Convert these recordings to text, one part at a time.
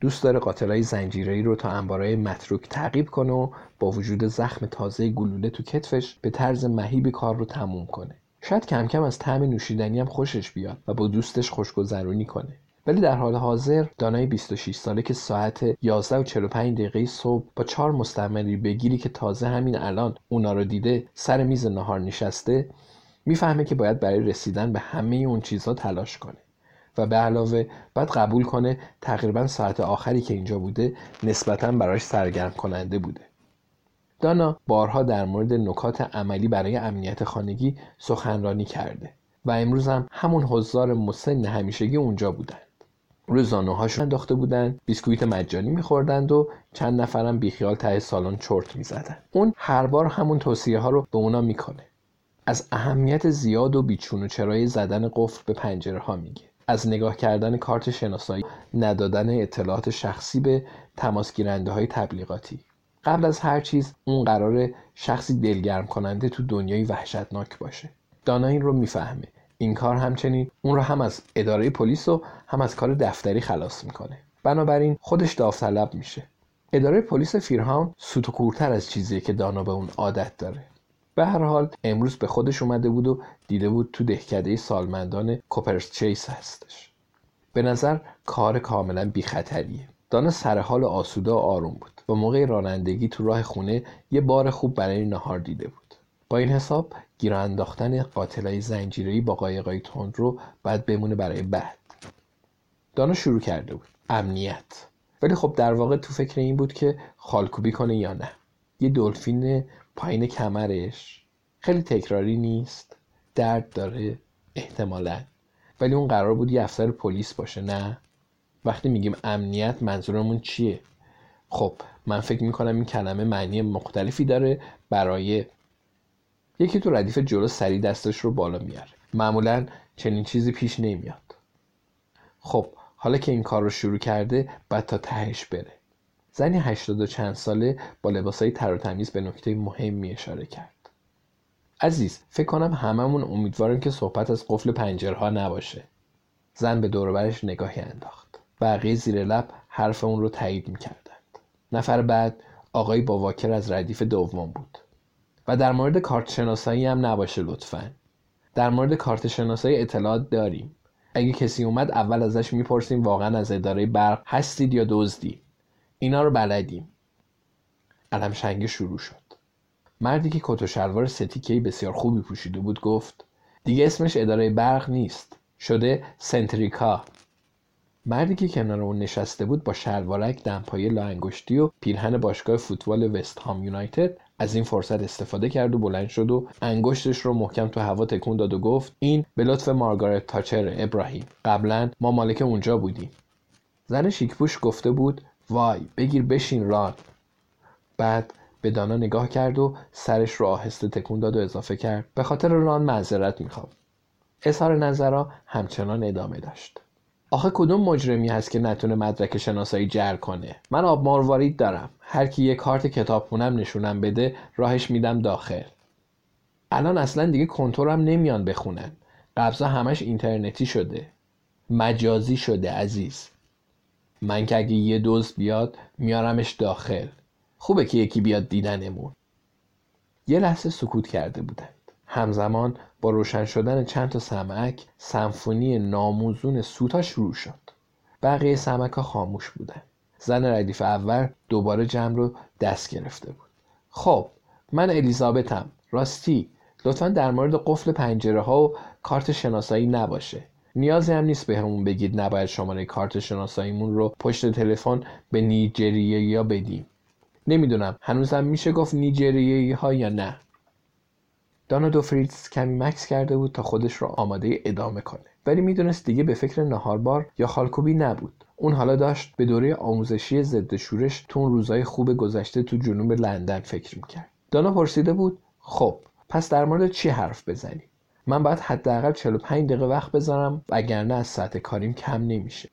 دوست داره قاتلای زنجیره‌ای رو تا انبارای متروک تعقیب کنه و با وجود زخم تازه گلوله تو کتفش به طرز مهیبی کار رو تموم کنه. شاید کم کم از طعم نوشیدنی هم خوشش بیاد و با دوستش خوشگذرونی کنه. ولی در حال حاضر دانای 26 ساله که ساعت 11 و 45 دقیقه صبح با چهار مستعمری بگیری که تازه همین الان اونا رو دیده سر میز نهار نشسته می‌فهمه که باید برای رسیدن به همه اون چیزها تلاش کنه و به علاوه باید قبول کنه تقریبا ساعت آخری که اینجا بوده نسبتا براش سرگرم کننده بوده. دانا بارها در مورد نکات عملی برای امنیت خانگی سخنرانی کرده و امروز هم همون حضار مسن همیشگی اونجا بودند. روزانه هاشون انداخته بودند بیسکویت مجانی میخوردند و چند نفرم بیخیال ته سالن چرت می‌زدند اون هر بار همون توصیه ها رو به اونا می‌کنه. از اهمیت زیاد و بیچون و چرای زدن قفل به پنجره ها میگه. از نگاه کردن کارت شناسایی ندادن اطلاعات شخصی به تماس گیرنده های تبلیغاتی. قبل از هر چیز اون قرار شخصی دلگرم کننده تو دنیای وحشتناک باشه. دانا این رو می‌فهمه. این کار همچنین اون رو هم از اداره پلیس و هم از کار دفتری خلاص می‌کنه. بنابراین خودش داوطلب میشه. اداره پلیس فیرهاون سوت کورتر از چیزیه که دانا به اون عادت داره. به هر حال امروز به خودش اومده بود و دیده بود تو دهکده سالمندان کوپرس چیس هستش. به نظر کار کاملا بی خطریه دانا سر حال آسوده و آروم بود. و موقع رانندگی تو راه خونه یه بار خوب برای نهار دیده بود. با این حساب گیر انداختن قاتلای زنجیره‌ای با قایقای تند رو باید بمونه برای بعد. دانا شروع کرده بود. امنیت. ولی خب در واقع تو فکر این بود که خالکوبی کنه یا نه. یه دلفین پایین کمرش خیلی تکراری نیست. درد داره احتمالا. ولی اون قرار بود یه افسر پلیس باشه نه؟ وقتی میگیم امنیت منظورمون چیه؟ خب من فکر می‌کنم این کلمه معنی مختلفی داره برای یکی تو ردیف جلو سری دستش رو بالا میاره معمولا چنین چیزی پیش نمیاد. خب حالا که این کار رو شروع کرده بعد تا تهش بره. زنی هشتاد و چند ساله با لباسهای تر و تمیز به نکته مهمی اشاره کرد. عزیز فکر کنم هممون امیدواریم که صحبت از قفل پنجرها نباشه. زن به دوروبرش نگاهی انداخت. بقیه زیر لب حرف اون رو تایید می‌کردند. نفر بعد آقای با واکر از ردیف دوم بود. و در مورد کارت شناسایی هم نباشه لطفا. در مورد کارت شناسایی اطلاعات داریم. اگه کسی اومد اول ازش می‌پرسیم واقعا از اداره برق هستید یا دزدی اینا رو بلدیم. علم شنگه شروع شد. مردی که کت و شلوار ستیکهی بسیار خوبی پوشیده بود گفت دیگه اسمش اداره برق نیست. شده سنتریکا. مردی که کنار اون نشسته بود با شلوارک دمپایی لاانگشتی و پیرهن باشگاه فوتبال وست هام یونایتد از این فرصت استفاده کرد و بلند شد و انگشتش رو محکم تو هوا تکون داد و گفت این به لطف مارگارت تاچر ابراهیم. قبلا ما مالک اونجا بودیم. زن شیکپوش گفته بود وای بگیر بشین ران. بعد به دانا نگاه کرد و سرش رو آهسته تکون داد و اضافه کرد. به خاطر ران معذرت می‌خوام. اظهار نظرها همچنان ادامه داشت. آخه کدوم مجرمی هست که نتونه مدرک شناسایی جر کنه؟ من آب مروارید دارم. هر کی یه کارت کتابخونم نشونم بده راهش میدم داخل. الان اصلا دیگه کنتورم نمیان بخونن. قبضا همش اینترنتی شده. مجازی شده عزیز. من که اگه یه دوز بیاد میارمش داخل. خوبه که یکی بیاد دیدنمون. یه لحظه سکوت کرده بودند. همزمان با روشن شدن چند تا سمک سمفونی ناموزون سوتا شروع شد. بقیه سمک خاموش بودن. زن ردیف اول دوباره جمع رو دست گرفته بود. خب من الیزابتم. راستی لطفا در مورد قفل پنجره ها و کارت شناسایی نباشه. نیازی هم نیست بهمون همون بگید نباید شماره کارت شناساییمون رو پشت تلفن به نیجریه یا بدیم. نمی‌دونم. هنوزم میشه گفت نیجریه ها یا نه. دانا دوفریتز کمی مکس کرده بود تا خودش را آماده ادامه کنه. ولی می‌دونست دیگه به فکر نهاربار یا خالکوبی نبود. اون حالا داشت به دوره آموزشی ضد شورش تو اون روزای خوب گذشته تو جنوب لندن فکر می‌کرد. دانا پرسیده بود خب پس در مورد چی حرف بزنیم من باید حداقل 45 دقیقه وقت بذارم وگرنه از ساعت کاریم کم نمیشه.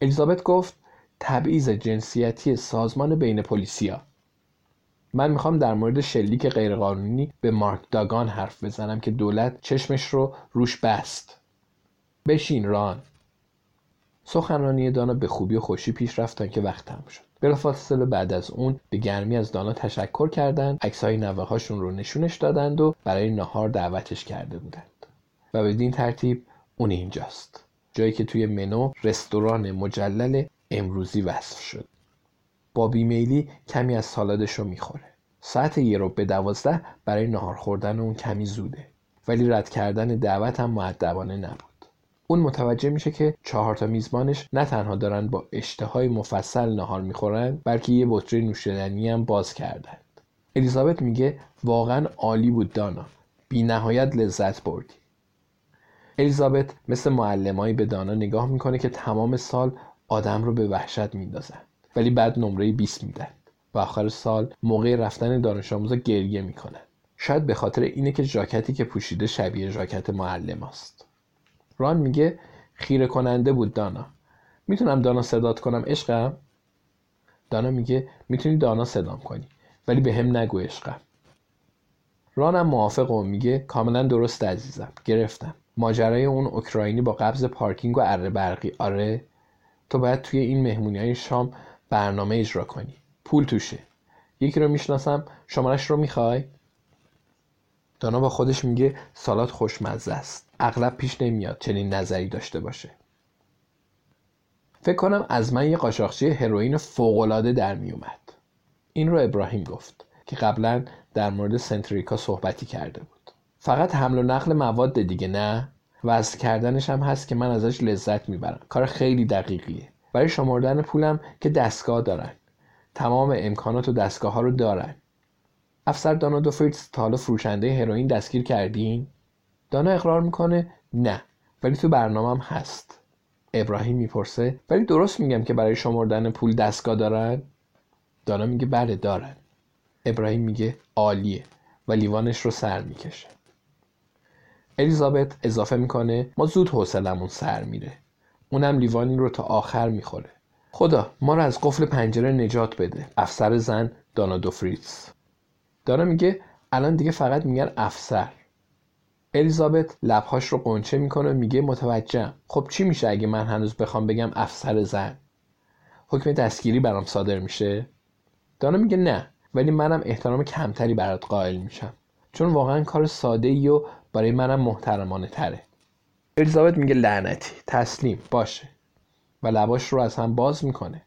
الیزابت گفت تبعیض جنسیتی سازمان بین پلیسیا. من می‌خوام در مورد شلیک غیرقانونی به مارک داگان حرف بزنم که دولت چشمش رو روش بست. بشین ران. سخنرانی دانا به خوبی و خوشی پیش رفت که وقت تموم شد. بلافاصله بعد از اون به گرمی از دانا تشکر کردند. عکسهای نوه رو نشونش دادند و برای نهار دعوتش کرده بودند. و بدین ترتیب اون اینجاست. جایی که توی منو رستوران مجلل امروزی وصف شد. با بیمیلی کمی از سالادش رو می‌خوره. ساعت یه رو به دوازده برای نهار خوردن اون کمی زوده. ولی رد کردن دعوت هم معدبانه نبود. اون متوجه میشه که چهار تا میزبانش نه تنها دارن با اشتهای مفصل نهار می‌خورن بلکه یه بطری نوشیدنی هم باز کردند الیزابت میگه واقعا عالی بود دانا. بی نهایت لذت بردی. الیزابت مثل معلمایی به دانا نگاه می‌کنه که تمام سال آدم رو به وحشت میندازن ولی بعد نمره 20 میدن و آخر سال موقع رفتن دانش آموزا گریه می‌کنن. شاید به خاطر اینه که ژاکتی که پوشیده شبیه ژاکت معلم است. ران میگه خیره کننده بود دانا. می‌تونم دانا صدات کنم؟ عشقم. دانا میگه می‌تونی دانا صدام کنی ولی به هم نگو عشقم. رانم موافق و میگه کاملا درست عزیزم گرفتم. ماجرای اون اوکراینی با قبض پارکینگ و اره برقی. آره؟ تو باید توی این مهمونی های شام برنامه اجرا کنی. پول توشه. یکی رو می‌شناسم شمارش رو می‌خوای؟ دانا با خودش میگه سالات خوشمزه است. اغلب پیش نمیاد چنین نظری داشته باشه. فکر کنم از من یه قاچاقچی هروئین فوقالعاده در میومد این رو ابراهیم گفت که قبلا در مورد سنتریکا صحبتی کرده بود. فقط حمل و نقل مواد دیگه نه وزن کردنش هم هست که من ازش لذت می‌برم. کار خیلی دقیقیه. برای شمردن پولم که دستگاه دارن. تمام امکانات و دستگاه ها رو دارن. افسر دانا دو فریتز تا حالا فروشنده هروئین دستگیر کردین؟ دانا اقرار می‌کنه نه ولی تو برنامهم هست. ابراهیم می‌پرسه ولی درست میگم که برای شمردن پول دستگاه دارن؟ دانا میگه بله دارن. ابراهیم میگه عالیه و لیوانش رو سر می‌کشه. الیزابت اضافه می‌کنه ما زود حوصلمون سر میره. اونم لیوانی رو تا آخر می‌خوره. خدا ما رو از قفل پنجره نجات بده. افسر زن دانا دوفریتز دانا میگه الان دیگه فقط میگن افسر. الیزابت لبهاش رو قنچه می‌کنه میگه متوجهم. خب چی میشه اگه من هنوز بخوام بگم افسر زن؟ حکم دستگیری برام صادر میشه؟ دانا میگه نه ولی منم احترام کمتری برات قائل میشم. چون واقعا کار ساده ای و برای منم محترمانه تره. الیزابت میگه لعنتی. تسلیم. باشه. و لباش رو از هم باز می‌کنه.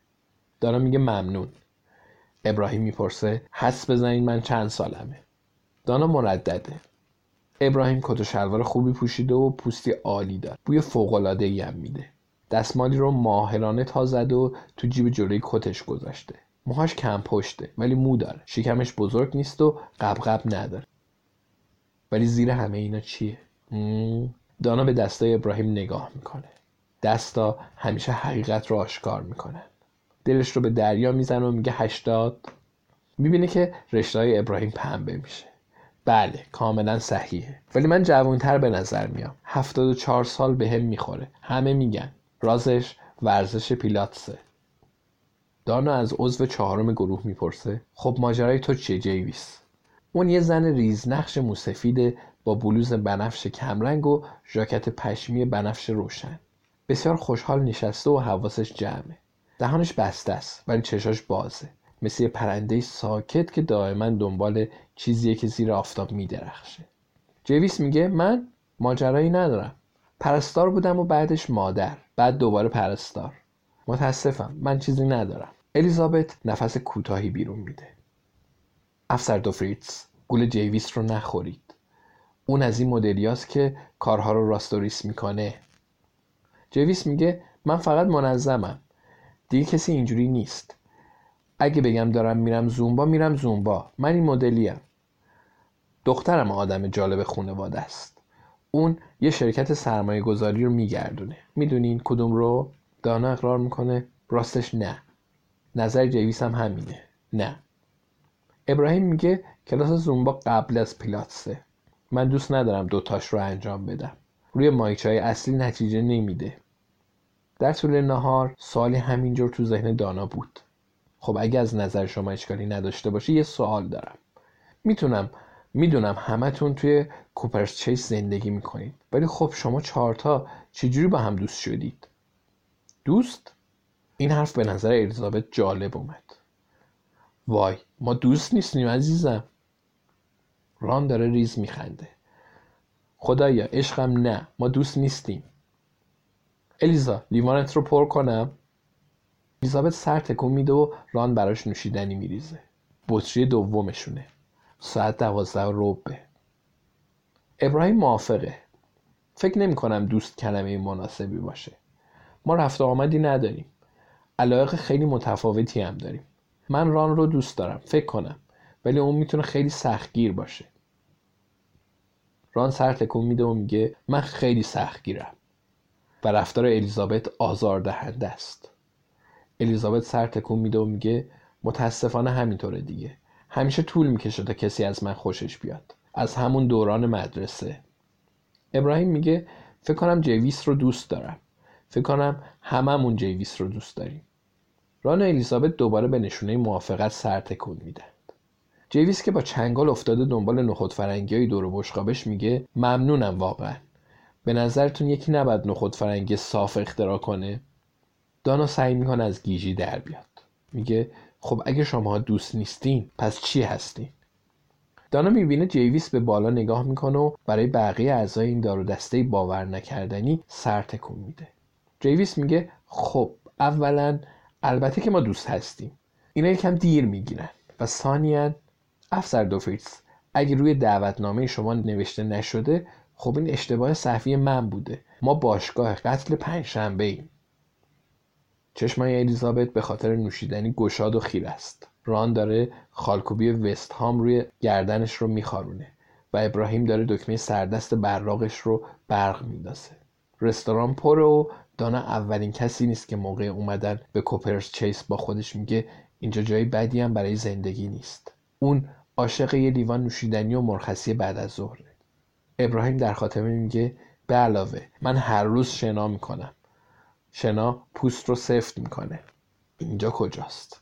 دانا میگه ممنون. ابراهیم می‌پرسه حس بزنید من چند سالمه؟ دانا مردده. ابراهیم کت و شلوار خوبی پوشیده و پوستی عالی داره. بوی فوقالعاده ای هم میده. دستمالی رو ماهرانه تا زده و تو جیب جلوی کتش گذاشته. موهاش کم پشته ولی مو داره. شکمش بزرگ نیست و قبقب نداره. ولی زیر همه اینا چیه؟ دانا به دستای ابراهیم نگاه می‌کنه. دستا همیشه حقیقت رو آشکار می‌کنن. دلش رو به دریا می‌زنه و میگه هشتاد. می‌بینه که رشته ابراهیم پنبه میشه. بله کاملا صحیحه. ولی من جوانتر به نظر میام. 74 سال به هم می‌خوره. همه میگن. رازش ورزش پیلاتسه. دانا از عضو چهارم گروه می‌پرسه خب ماجرای تو چیه جیویس؟ اون یه زن ریزنقش موسفیده با بلوز بنفش کمرنگ و ژاکت پشمی بنفش روشن. بسیار خوشحال نشسته و حواسش جمعه. دهانش بسته است ولی چشاش بازه. مثل یه پرنده ساکت که دائما دنبال چیزیه که زیر آفتاب میدرخشه. جویس میگه من ماجرایی ندارم. پرستار بودم و بعدش مادر بعد دوباره پرستار. متاسفم من چیزی ندارم. الیزابت نفس کوتاهی بیرون میده. افسر دوفریتز گول جیویس رو نخورید. اون از این مدلیاست که کارها رو راستوریس می‌کنه. جیویس میگه من فقط منظمم. دیگه کسی اینجوری نیست. اگه بگم دارم میرم زومبا میرم زومبا. من این مدلیم. دخترم آدم جالب خونواده است. اون یه شرکت سرمایه گذاری رو میگردونه. می‌دونین کدوم رو؟ دانا اقرار می‌کنه. راستش نه. نظر جویس هم همینه. نه. ابراهیم میگه کلاس زومبا قبل از پیلاتسه من دوست ندارم دوتاش رو انجام بدم. روی مایچای اصلی نتیجه نمیده. در طول نهار سوالی همینجور تو ذهن دانا بود. خب اگه از نظر شما اشکالی نداشته باشه یه سوال دارم. می‌تونم می‌دونم همتون توی کوپرس چیس زندگی می‌کنید ولی خب شما چهارتا چجوری با هم دوست شدید؟ دوست؟ این حرف به نظر الیزابت جالب اومد. وای ما دوست نیستیم عزیزم. ران داره ریز میخنده. خدایا عشقم نه ما دوست نیستیم. الیزا لیوانت رو پر کنم؟ الیزابت سر تکون میده و ران براش نوشیدنی میریزه. بطری دومشونه. ساعت دوازده روبه ابراهیم موافقه. فکر نمی کنم دوست کلمه مناسبی باشه. ما رفت آمدی نداریم. علایق خیلی متفاوتی هم داریم. من ران رو دوست دارم. فکر کنم. ولی اون می‌تونه خیلی سختگیر باشه. ران سر تکون میده و میگه من خیلی سختگیرم. و رفتار الیزابت آزاردهنده است. الیزابت سر تکون میده و میگه متاسفانه همینطوره دیگه. همیشه طول می‌کشه تا کسی از من خوشش بیاد. از همون دوران مدرسه. ابراهیم میگه فکر کنم جویس رو دوست دارم. فکر کنم هممون جویس رو دوست داریم. ران و الیزابت دوباره به نشونه موافقت سر تکون میدند جویس که با چنگال افتاده دنبال نخود فرنگی های دور بشقابش میگه ممنونم واقعا. به نظرتون یکی نباید نخود فرنگی صاف اختراع کنه؟ دانا سعی می‌کنه از گیجی در بیاد. میگه خب اگه شما دوست نیستین پس چی هستین؟ دانا می‌بینه جیویس به بالا نگاه می‌کنه و برای بقیه اعضای این دار و دسته باور نکردنی سر تکون میده. جیویس میگه خب اولا البته که ما دوست هستیم. اینا یکم دیر می‌گیرن و ثانیا افسر دوفیتس اگه روی دعوتنامه شما نوشته نشده خب این اشتباه صحفی من بوده. ما باشگاه قتل پنجشنبه ایم چشمای الیزابت به خاطر نوشیدنی گشاد و خیر است. ران داره خالکوبی وست هام روی گردنش رو میخارونه و ابراهیم داره دکمه سردست براغش رو برق میندازه. رستوران پر و دانا اولین کسی نیست که موقع اومدن به کوپرس چیس با خودش میگه اینجا جای بدی هم برای زندگی نیست. اون عاشق یه لیوان نوشیدنی و مرخصی بعد از ظهره. ابراهیم در خاتمه میگه به علاوه من هر روز شنا می‌کنم. شنا پوست رو سفت می‌کنه. اینجا کجاست؟